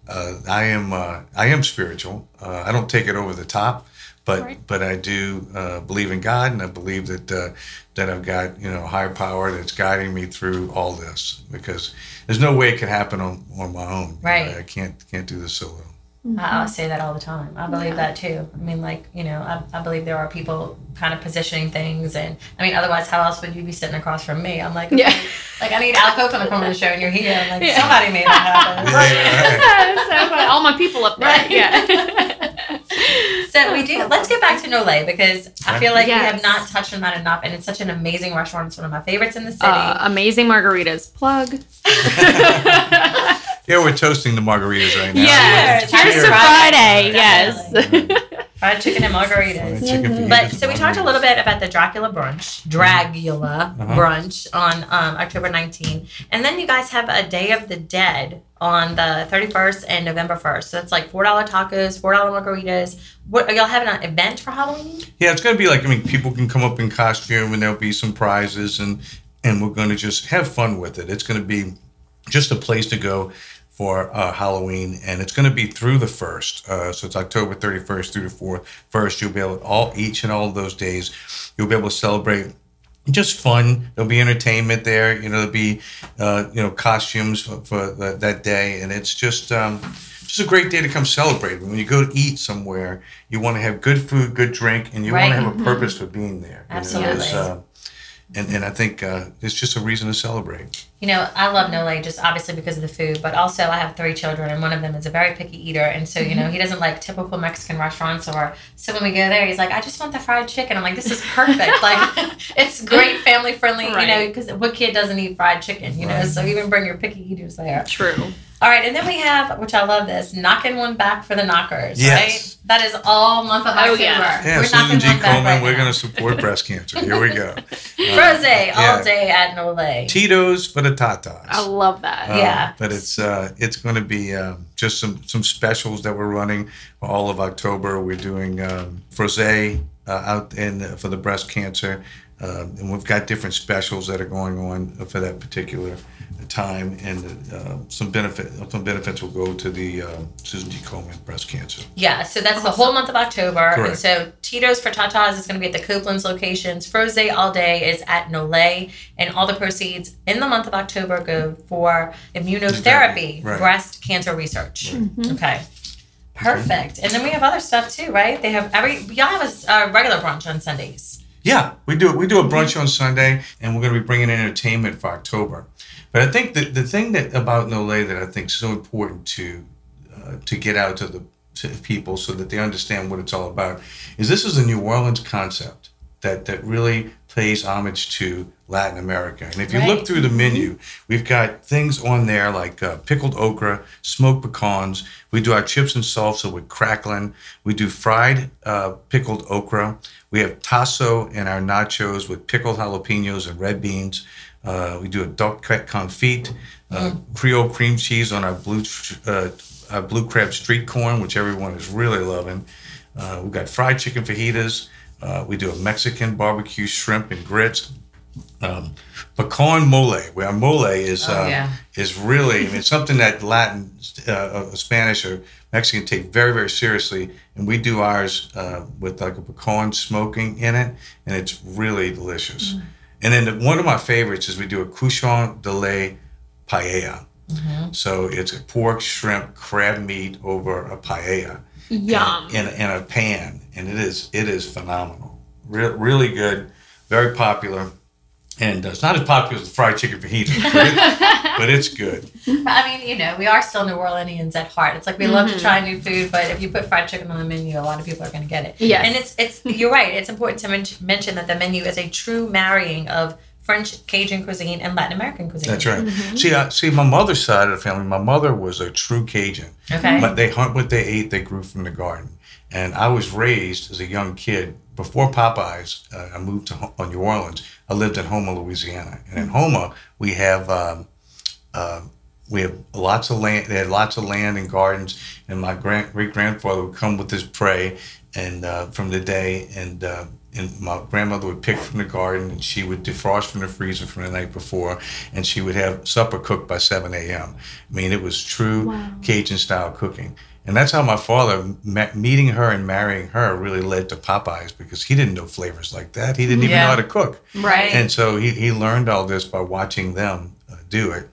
uh, I am uh, I am spiritual. Uh, I don't take it over the top, but Right. but I do uh, believe in God, and I believe that uh, that I've got you know a higher power that's guiding me through all this because there's no way it could happen on, on my own. You know, Right. I can't can't do this solo. I, I say that all the time. I believe Yeah. that too. I mean, like you know, I, I believe there are people kind of positioning things, and I mean, otherwise, how else would you be sitting across from me? I'm like, Yeah. <laughs> like I need Al Copeland to come on the show, and you're here. I'm like, Yeah. somebody made that happen. <laughs> Right. so funny. All my people up there. Right. Yeah. <laughs> So we do. Let's get back to Nole because I feel like we have not touched on that enough, and it's such an amazing restaurant. It's one of my favorites in the city. uh, amazing margaritas. Plug. Yeah, we're toasting the margaritas right now. Yes. Cheers. Cheers to Cheers. Friday. Definitely. Yes. Fried chicken and margaritas. chicken fajitas But so we talked a little bit about the Dracula brunch, Dragula Uh-huh. brunch on um, October 19, and then you guys have a Day of the Dead on the 31st and November 1st. So it's like four dollar tacos, four dollar margaritas. What are y'all having an event for Halloween? Yeah, it's going to be like I mean, people can come up in costume and there'll be some prizes and and we're going to just have fun with it. It's going to be just a place to go for uh, Halloween, and it's going to be through the first. Uh, so it's October 31st through the fourth. First, you'll be able to, all each and all of those days, you'll be able to celebrate just fun. There'll be entertainment there. You know, there'll be uh, you know costumes for, for that, that day, and it's just um, just a great day to come celebrate. When you go to eat somewhere, you want to have good food, good drink, and you Right. want to have a purpose for being there. You know, Absolutely. it's, uh, and and I think uh, it's just a reason to celebrate. You know, I love Nole just obviously because of the food, but also I have three children and one of them is a very picky eater. And so, you know, he doesn't like typical Mexican restaurants or so when we go there, he's like, I just want the fried chicken. I'm like, this is perfect. <laughs> like, it's great <laughs> family friendly, you know, because what kid doesn't eat fried chicken, you know? So even bring your picky eaters there. True. All right. And then we have, which I love this, knocking one back for the knockers, Yes. right? That is all month of Oh, October. yeah. Yeah, We're Susan knocking G. one back Komen, right we're going to support <laughs> breast cancer. Here we go. <laughs> Froze all yeah. day at Nole. Tito's for the Tatas. I love that. Uh, Yeah. but it's uh, it's going to be uh, just some some specials that we're running all of October. We're doing um, Frosé uh, out in for the breast cancer, um, and we've got different specials that are going on for that particular time, and uh, some benefit some benefits will go to the uh, Susan G. Komen breast cancer. Yeah, so that's the whole month of October. And Correct. so Tito's for Tatas is going to be at the Copeland's locations. Froze All Day is at Nole. And all the proceeds in the month of October go for immunotherapy, Therapy, right. breast cancer research. Okay. Perfect. And then we have other stuff too, right? They have every, y'all have a s- a regular brunch on Sundays. Yeah, we do. We do a brunch on Sunday, and we're going to be bringing in entertainment for October. But I think that the thing that about Nole that I think is so important to uh, to get out to the to people so that they understand what it's all about is this is a New Orleans concept that that really pays homage to Latin America. And if you Right. look through the menu, we've got things on there like uh, pickled okra, smoked pecans. We do our chips and salsa with crackling. We do fried uh, pickled okra. We have tasso in our nachos with pickled jalapenos and red beans. Uh, we do a duck cut confit, uh, Creole cream cheese on our blue uh, our blue crab street corn, which everyone is really loving. Uh, we've got fried chicken fajitas. Uh, we do a Mexican barbecue shrimp and grits. Um, pecan mole, where mole is Oh, uh, yeah. is really I mean, it's something that Latin, Spanish, or Mexican take very very seriously, and we do ours uh, with like a pecan smoking in it, and it's really delicious. And then the, one of my favorites is we do a cochon de lait paella. Mm-hmm. So it's a pork, shrimp, crab meat over a paella Yum. in, in a pan, and it is it is phenomenal. Re- really good, very popular, and uh, it's not as popular as the fried chicken fajita, but, it, <laughs> but it's good. I mean, you know, we are still New Orleanians at heart. It's like we love to try new food, but if you put fried chicken on the menu, a lot of people are going to get it. Yes. And it's it's you're right. It's important to men- mention that the menu is a true marrying of French Cajun cuisine and Latin American cuisine. That's right. See, uh, see, my mother's side of the family, my mother was a true Cajun. Okay. But they hunt what they ate. They grew from the garden. And I was raised as a young kid before Popeyes. Uh, I moved to Ho- uh, New Orleans. I lived in Houma, Louisiana, and in Houma we have um, uh, we have lots of land. They had lots of land and gardens. And my grand great grandfather would come with his prey, and uh, from the day, and uh, and my grandmother would pick from the garden, and she would defrost from the freezer from the night before, and she would have supper cooked by 7 a.m. I mean, it was true Cajun style cooking. And that's how my father, met, meeting her and marrying her, really led to Popeyes because he didn't know flavors like that. He didn't even Yeah. know how to cook. Right. And so he, he learned all this by watching them uh, do it.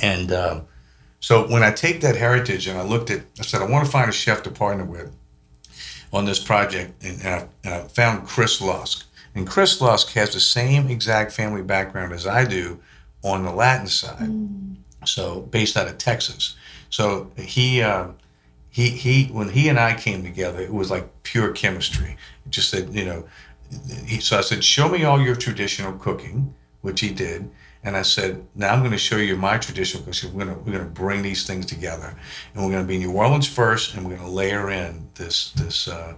And um, so when I take that heritage and I looked at, I said, I want to find a chef to partner with on this project. And, and, I, and I found Chris Lusk. And Chris Lusk has the same exact family background as I do on the Latin side. So based out of Texas. So he, um, he, he, when he and I came together, it was like pure chemistry. It just said, you know, he, so I said, show me all your traditional cooking, which he did. And I said, now I'm going to show you my traditional cooking. We're going to, we're going to bring these things together. And we're going to be New Orleans first, and we're going to layer in this, this, uh,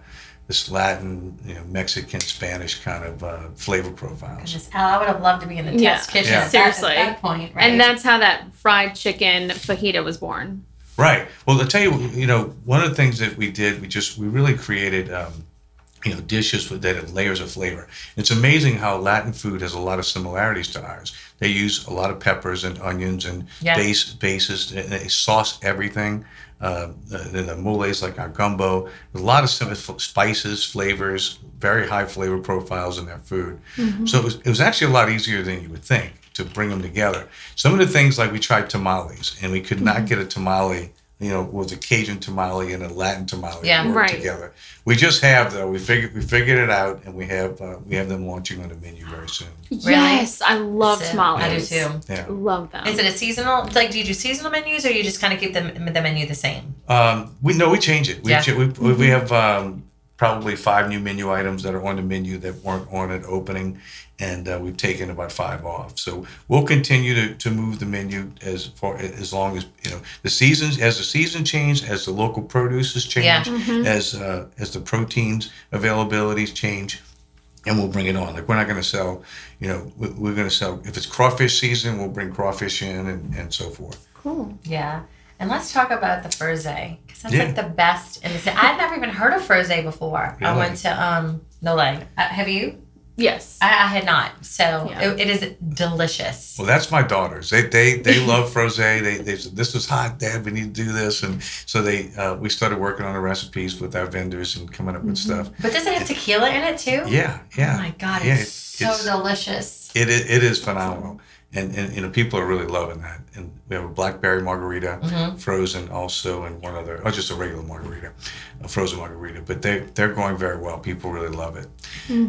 this Latin, you know, Mexican, Spanish kind of uh, flavor profiles. Just, Al, I would have loved to be in the Yeah. test kitchen Yeah. at, that, Seriously. at that point, right? And that's how that fried chicken fajita was born. Right. Well, I'll tell you, you know, one of the things that we did, we just we really created um, you know, dishes with that have layers of flavor. It's amazing how Latin food has a lot of similarities to ours. They use a lot of peppers and onions and Yeah. base bases. And they sauce everything. Uh, the, the moles like our gumbo, a lot of spices, flavors, very high flavor profiles in their food. So it was, it was actually a lot easier than you would think to bring them together. Some of the things like we tried tamales, and we could not get a tamale. You know, was a Cajun tamale and a Latin tamale Yeah. Right. together. We just have though. We figured we figured it out, and we have uh, we have them launching on the menu very soon. Yes, I love So, tamales. I do too. Yeah. Love them. Is it a seasonal? Like, do you do seasonal menus, or you just kind of keep the the menu the same? Um, we no, we change it. We Yeah. ch- we, we, we have um, probably five new menu items that are on the menu that weren't on at opening, and uh, we've taken about five off. So we'll continue to, to move the menu as far as long as you know the seasons as the season change, as the local produces change, Yeah. as uh, as the proteins availabilities change. And we'll bring it on. Like we're not going to sell, you know, we're going to sell if it's crawfish season, we'll bring crawfish in and, and so forth. cool. Yeah. And let's talk about the Froze because that's Yeah. like the best in the city. I've never even heard of Froze before. I went to um Nole. Uh, have you? Yes. I, I had not. So Yeah. it, it is delicious. Well, that's my daughters. They they they love frosé. They they said this is hot, Dad. We need to do this, and so they uh, we started working on the recipes with our vendors and coming up with stuff. But does it have tequila in it too? Yeah, yeah. Oh my god, yeah, it's, so delicious. It is, it is phenomenal, and and you know people are really loving that. And we have a blackberry margarita, Mm-hmm. frozen also, and one other, oh, just a regular margarita, a frozen margarita. But they they're going very well. People really love it.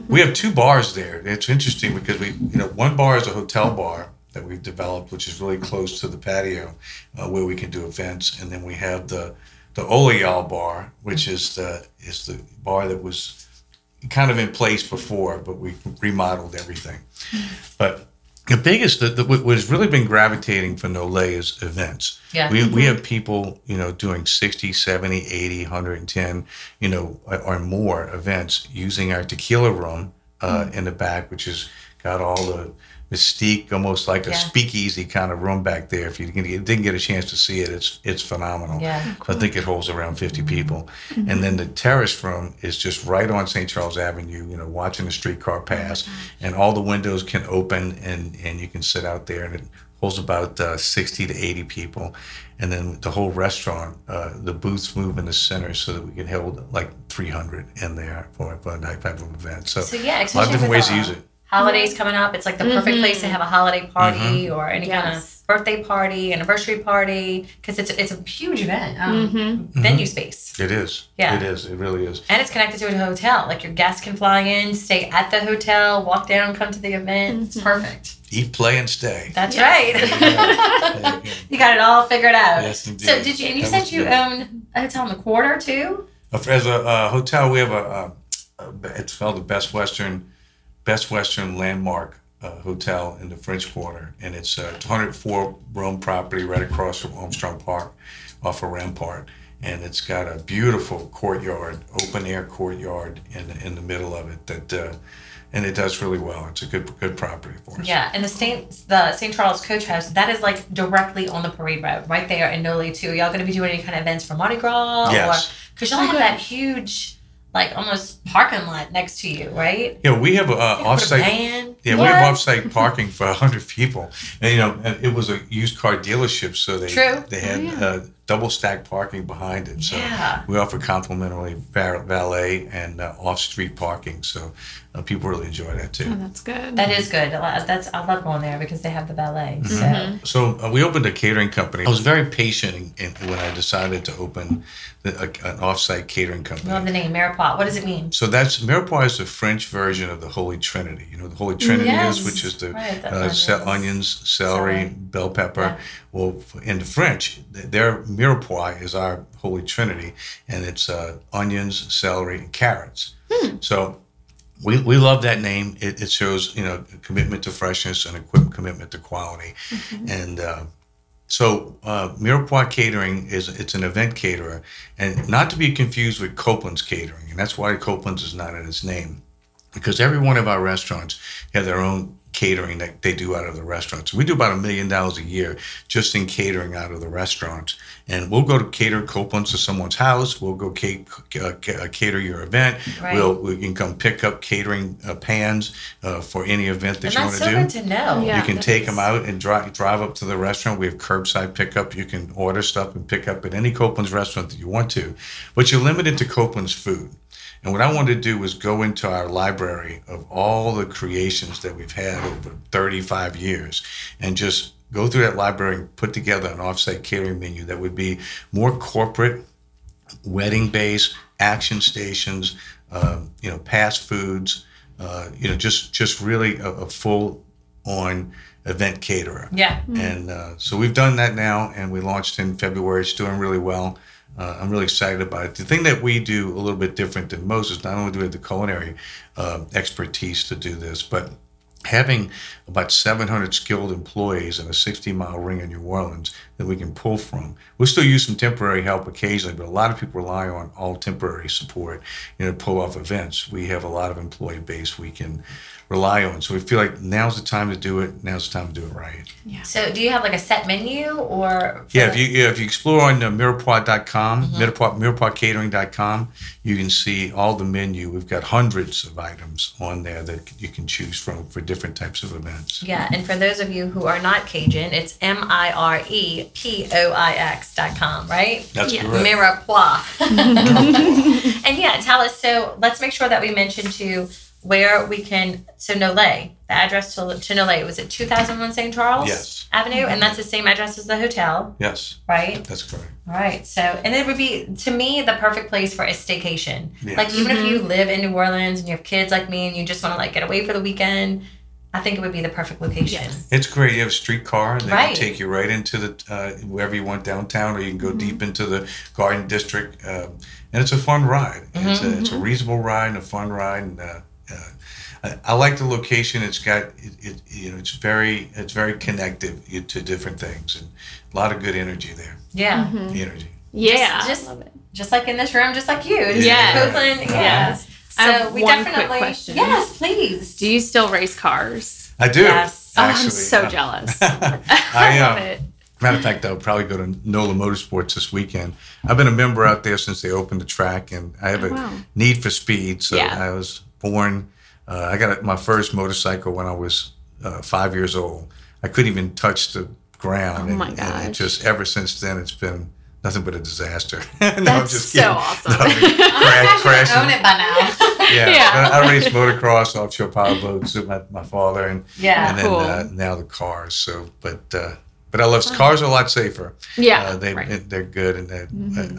We have two bars there. It's interesting because we you know one bar is a hotel bar that we've developed, which is really close to the patio, uh, where we can do events, and then we have the the Oliyal bar, which is the is the bar that was kind of in place before, but we remodeled everything. But the biggest, that, what has really been gravitating for Nole is events. Yeah. We, we have people, you know, doing 60, 70, 80, 110, you know, or- or more events using our tequila room uh, in the back, which has got all the mystique, almost like a speakeasy kind of room back there. If you didn't get- a chance to see it, it's it's phenomenal. Yeah. I think it holds around 50 people. And then the terrace room is just right on St. Charles Avenue, you know, watching the streetcar pass. And all the windows can open and, and you can sit out there and it holds about uh, 60 to 80 people. And then the whole restaurant, uh, the booths move in the center so that we can hold like 300 in there for, for a night type of event. So, So yeah, a lot of different ways to use it. Holidays coming up, it's like the perfect place to have a holiday party or any kind of birthday party, anniversary party, because it's it's a huge event, um, Mm-hmm. venue space, It is. Yeah. It is. It really is. and it's connected to a hotel. Like your guests can fly in, stay at the hotel, walk down, come to the event. It's perfect. Eat, play, and stay. That's Yes. right. <laughs> you got it all figured out. Yes, indeed. So did you? And you That said you good. own a hotel in the quarter too. As a uh, hotel, we have a, a, a it's called the Best Western Best Western Landmark uh, Hotel in the French Quarter, and it's a 204 room property right across from Armstrong Park, off of Rampart, and it's got a beautiful courtyard, open air courtyard in in the middle of it. That uh, and it does really well. It's a good good property for us. Yeah, and the Saint the St. Charles Coach House that is like directly on the parade route, right there in Nole too. Are y'all going to be doing any kind of events for Mardi Gras? Yes. Because y'all have that huge, like almost parking lot next to you, right? Yeah, we have a uh, a offsite. band. Yeah, we What? have offsite parking for hundred people, and you know, it was a used car dealership, so they True. they had Oh, yeah. uh, double stack parking behind it. So Yeah. we offer complimentary valet and uh, off street parking, so uh, people really enjoy that too. Oh, that's good. That is good. That's I love going there because they have the valet. Mm-hmm. So So uh, we opened a catering company. I was very patient in, in, when I decided to open the, a, an offsite catering company. I love the name Mirepoix. What does it mean? So that's mirepoix is the French version of the Holy Trinity. You know, the Holy Trinity Yes. is, which is the Right, the uh, ce- onions. onions, celery, Celery. bell pepper. Yeah. Well, in the French, their mirepoix is our Holy Trinity, and it's uh, onions, celery, and carrots. Hmm. So we, we love that name. It, it shows you know commitment to freshness and a commitment to quality, Mm-hmm. and. Uh, so uh, Mirepoix Catering is it's an event caterer, and not to be confused with Copeland's Catering, and that's why Copeland's is not in its name, because every one of our restaurants have their own catering that they do out of the restaurants. We do about a million dollars a year just in catering out of the restaurants. And we'll go to cater Copeland's to someone's house. We'll go ca- uh, uh, cater your event. Right. We'll we can come pick up catering uh, pans uh, for any event that And you that's want so to do. good to know. Yeah. You can take is- them out and drive drive up to the restaurant. We have curbside pickup. You can order stuff and pick up at any Copeland's restaurant that you want to, but you're limited to Copeland's food. And what I wanted to do was go into our library of all the creations that we've had over 35 years and just go through that library and put together an offsite catering menu that would be more corporate, wedding based, action stations, um, you know, fast foods, uh, you know, just just really a, a full on event caterer. Yeah. And uh, so we've done that now, and we launched in February. It's doing really well. Uh, I'm really excited about it. The thing that we do a little bit different than most is not only do we have the culinary uh, expertise to do this, but having about 700 skilled employees in a 60 mile ring in New Orleans that we can pull from. We'll still use some temporary help occasionally, but a lot of people rely on all temporary support you know, to pull off events. We have a lot of employee base we can rely on. So we feel like now's the time to do it. Now's the time to do it right. Yeah. So do you have like a set menu or? Yeah, the- if you yeah, if you explore on uh, Mirepoix.com, Mirepoix, MirepoixCatering.com, you can see all the menu. We've got hundreds of items on there that you can choose from for different types of events. Yeah, and for those of you who are not Cajun, it's M I R E P O I X dot com, right? That's Yeah. correct. Mirepoix. <laughs> <laughs> <laughs> and yeah, tell us. So let's make sure that we mention to where we can. So Nole, the address to to Nole was it two thousand one St. Charles Yes. Avenue, and that's the same address as the hotel, Yes, right? that's correct. All right. So, and it would be to me the perfect place for a staycation. Yeah. Like even if you live in New Orleans and you have kids like me and you just want to like get away for the weekend, I think it would be the perfect location. Yes. It's great. You have a streetcar, and they Right. can take you right into the uh, wherever you want downtown, or you can go deep into the Garden District. Um, and it's a fun ride. It's, a, it's a reasonable ride and a fun ride. And uh, uh, I, I like the location. It's got it, it, you know it's very it's very connective to different things and a lot of good energy there. Yeah. The energy. Yeah. Just- just- love it. Just like in this room, just like you. Yeah, Yes. Copeland. Yeah. Yes. So I have we one quick definitely. question. Yes, please. Do you still race cars? I do. Yes. Oh, I'm so uh, jealous. <laughs> I, I uh, love it. Matter of fact, I'll probably go to NOLA Motorsports this weekend. I've been a member out there since they opened the track, and I have Oh, a wow. need for speed. So Yeah. I was born. Uh, I got my first motorcycle when I was uh, five years old. I couldn't even touch the ground. Oh, and, my and gosh. it just ever since then, it's been nothing but a disaster. <laughs> no, I'm That's just so kidding. awesome. No, I mean, <laughs> crash, crashing. Own it by now. Yeah, <laughs> Yeah. I, I raced motocross, offshore power boats with my, my father, and Yeah. and then Cool. uh, now the cars. So, but uh, but I love cars are a lot safer. Yeah. uh, they right. Mm-hmm. they're good, and they're,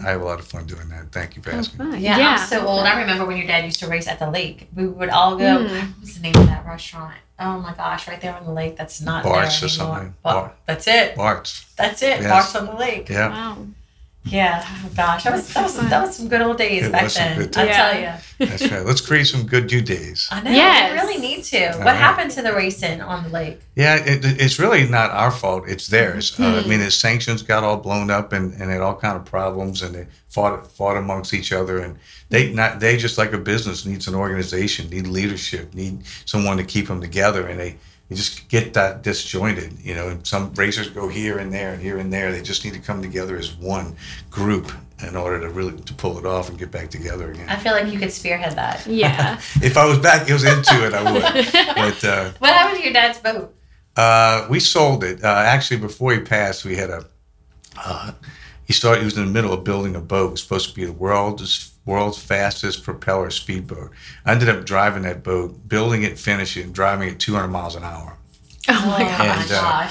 I have a lot of fun doing that. Thank you for Oh, asking. fun. Yeah, yeah. I'm so old. I remember when your dad used to race at the lake. We would all go. Mm. What's the name of that restaurant? Oh my gosh, right there on the lake. That's not Bart's there or something. Bar- Bar- That's it. Bart's, That's it. Yes. Bart's on the lake. yeah, Wow. Yeah. Oh gosh, that was that was, that was some good old days It back then. good I times. tell you. that's right. Let's create some good due days. I know. Yes. We really need to. What right. happened to the racing on the lake? Yeah, it, it's really not our fault. It's theirs. Uh, Hmm. I mean, the sanctions got all blown up and, and had all kind of problems, and they fought fought amongst each other. And they Hmm. not they just like a business needs an organization, need leadership, need someone to keep them together, and they. They just get that disjointed, you know. Some racers go here and there and here and there. They just need to come together as one group in order to really to pull it off and get back together again. I feel like you could spearhead that. <laughs> Yeah. <laughs> if I was back, was into it, I would. <laughs> But uh, What happened to your dad's boat? uh, we sold it. Uh, actually, before he passed, we had a. Uh, he started. He was in the middle of building a boat. It was supposed to be the world's world's fastest propeller speedboat. I ended up driving that boat, building it, finishing it, and driving it 200 miles an hour <laughs> Oh my oh gosh. And, uh,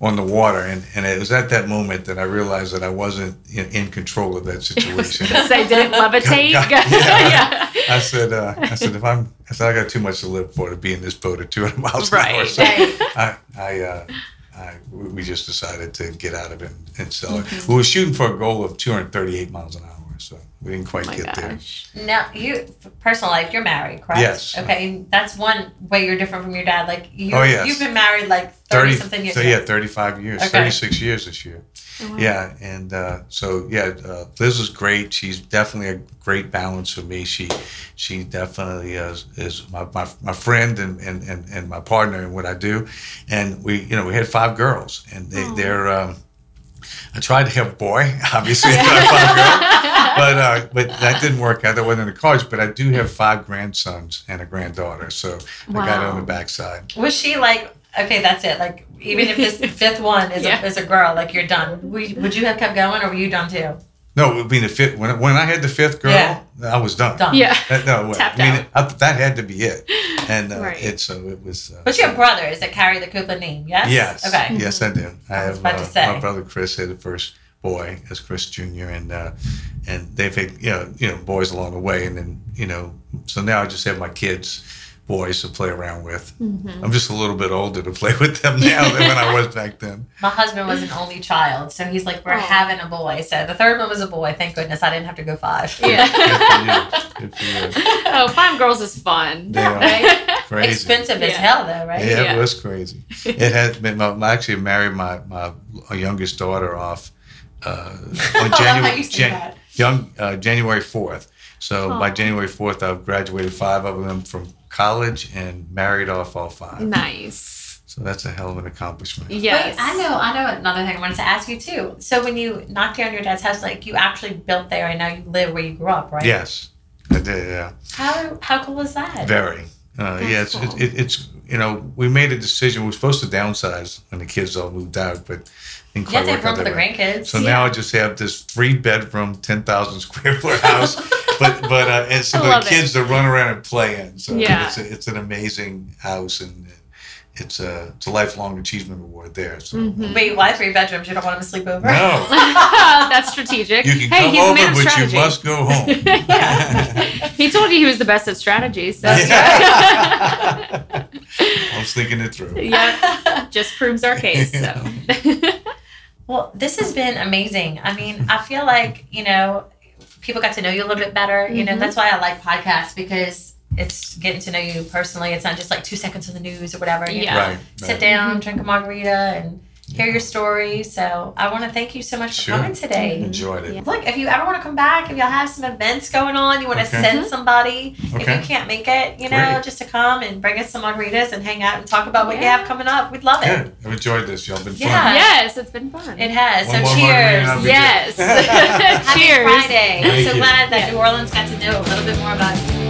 on the water. And and it was at that moment that I realized that I wasn't in, in control of that <laughs> situation. Say, did it <laughs> levitate? Yeah. yeah. I said, uh, I said, if I'm, I said, I got too much to live for to be in this boat at 200 miles an hour. Right. So Right. I, I, uh, I, we just decided to get out of it and, and sell Mm-hmm. it. We were shooting for a goal of 238 miles an hour. So we didn't quite Oh my get there. gosh. Now, you personal life, you're married, correct? Yes. Okay, that's one way you're different from your dad. Like you, Oh, yes. you've been married like thirty, something years. So yeah, 35 years, Okay. 36 years this year. Oh, wow. Yeah, and uh, so yeah, uh, Liz is great. She's definitely a great balance for me. She she definitely is, is my, my, my friend and, and, and, and my partner in what I do. And we you know we had five girls, and they, Aw. they're. Um, I tried to have a boy, <laughs> obviously, <laughs> I tried five girls, but uh, but that didn't work out. That wasn't in the cards. But I do have five grandsons and a granddaughter, so I got it on the backside. Was she like, okay, that's it? Like, even if this <laughs> fifth one is, Yeah. a, is a girl, like you're done. Would, would you have kept going, or were you done too? No, it would be the fifth. When, when I had the fifth girl, Yeah. I was done. Done. Yeah. Uh, no, way. I mean, out. I, that had to be it. And uh, Right. it so it was. Uh, But you have brothers that carry the Koopa name, yes? Yes. Okay. Yes, I do. I I was have about to uh, say. my brother Chris had the first boy as Chris Jr. and uh, and they've had you know you know boys along the way, and then you know so now I just have my kids. Boys to play around with. Mm-hmm. I'm just a little bit older to play with them now than when I was back then. <laughs> My husband was an only child, so he's like, we're Aw. having a boy. So the third one was a boy. Thank goodness I didn't have to go five. Yeah. <laughs> Good for you. Good for you. <laughs> oh, five girls is fun. They are Right? crazy. Expensive as hell, though, right? Yeah, Yeah. it was crazy. It has been. I actually married my my youngest daughter off uh, on <laughs> January Jan- young uh, January fourth. So by January fourth, I've graduated five of them from college and married off all five. Nice. So that's a hell of an accomplishment. Yes. Wait, I know, I know another thing I wanted to ask you too. So when you knocked down your dad's house, like you actually built there and now you live where you grew up, right? Yes, I did. Yeah. How how cool is that? Very. Uh, yeah, it's, That's it, it, it's you know we made a decision. We were supposed to downsize when the kids all moved out, but didn't You have quite to have room for the grandkids. So now I just have this three bedroom, ten thousand square foot house, <laughs> but but uh, it's so the love it. kids to run around and play in. So Yeah. it's a, it's an amazing house and it's a it's a lifelong achievement award there. So Mhm. Wait, why three bedrooms? You don't want them to sleep over? no, <laughs> That's strategic. you can hey, come he's a over, man of but strategy. you must go <laughs> home. he told you he was the best at strategy, so I was thinking it through. yeah, just proves our case. So Well, this has been amazing. I mean, I feel like, you know, people got to know you a little bit better. You know, Mhm. that's why I like podcasts because it's getting to know you personally. It's not just like two seconds of the news or whatever. Yeah. know, Right. sit right. down, drink a margarita, and hear your story. So I want to thank you so much for Sure. coming today. Enjoyed it. Yeah. Look, if you ever want to come back, if y'all have some events going on, you want to Okay. send mm-hmm. somebody, okay. if you can't make it, you know, Great. just to come and bring us some margaritas and hang out and talk about what you have coming up, we'd love it. Good. I've enjoyed this. Y'all been Yeah. fun. yes, it's been fun. It has. One so more margarita cheers. yes. <laughs> <laughs> Happy Cheers. Friday. I'm Thank so you. glad that Yeah. New Orleans got to know a little bit more about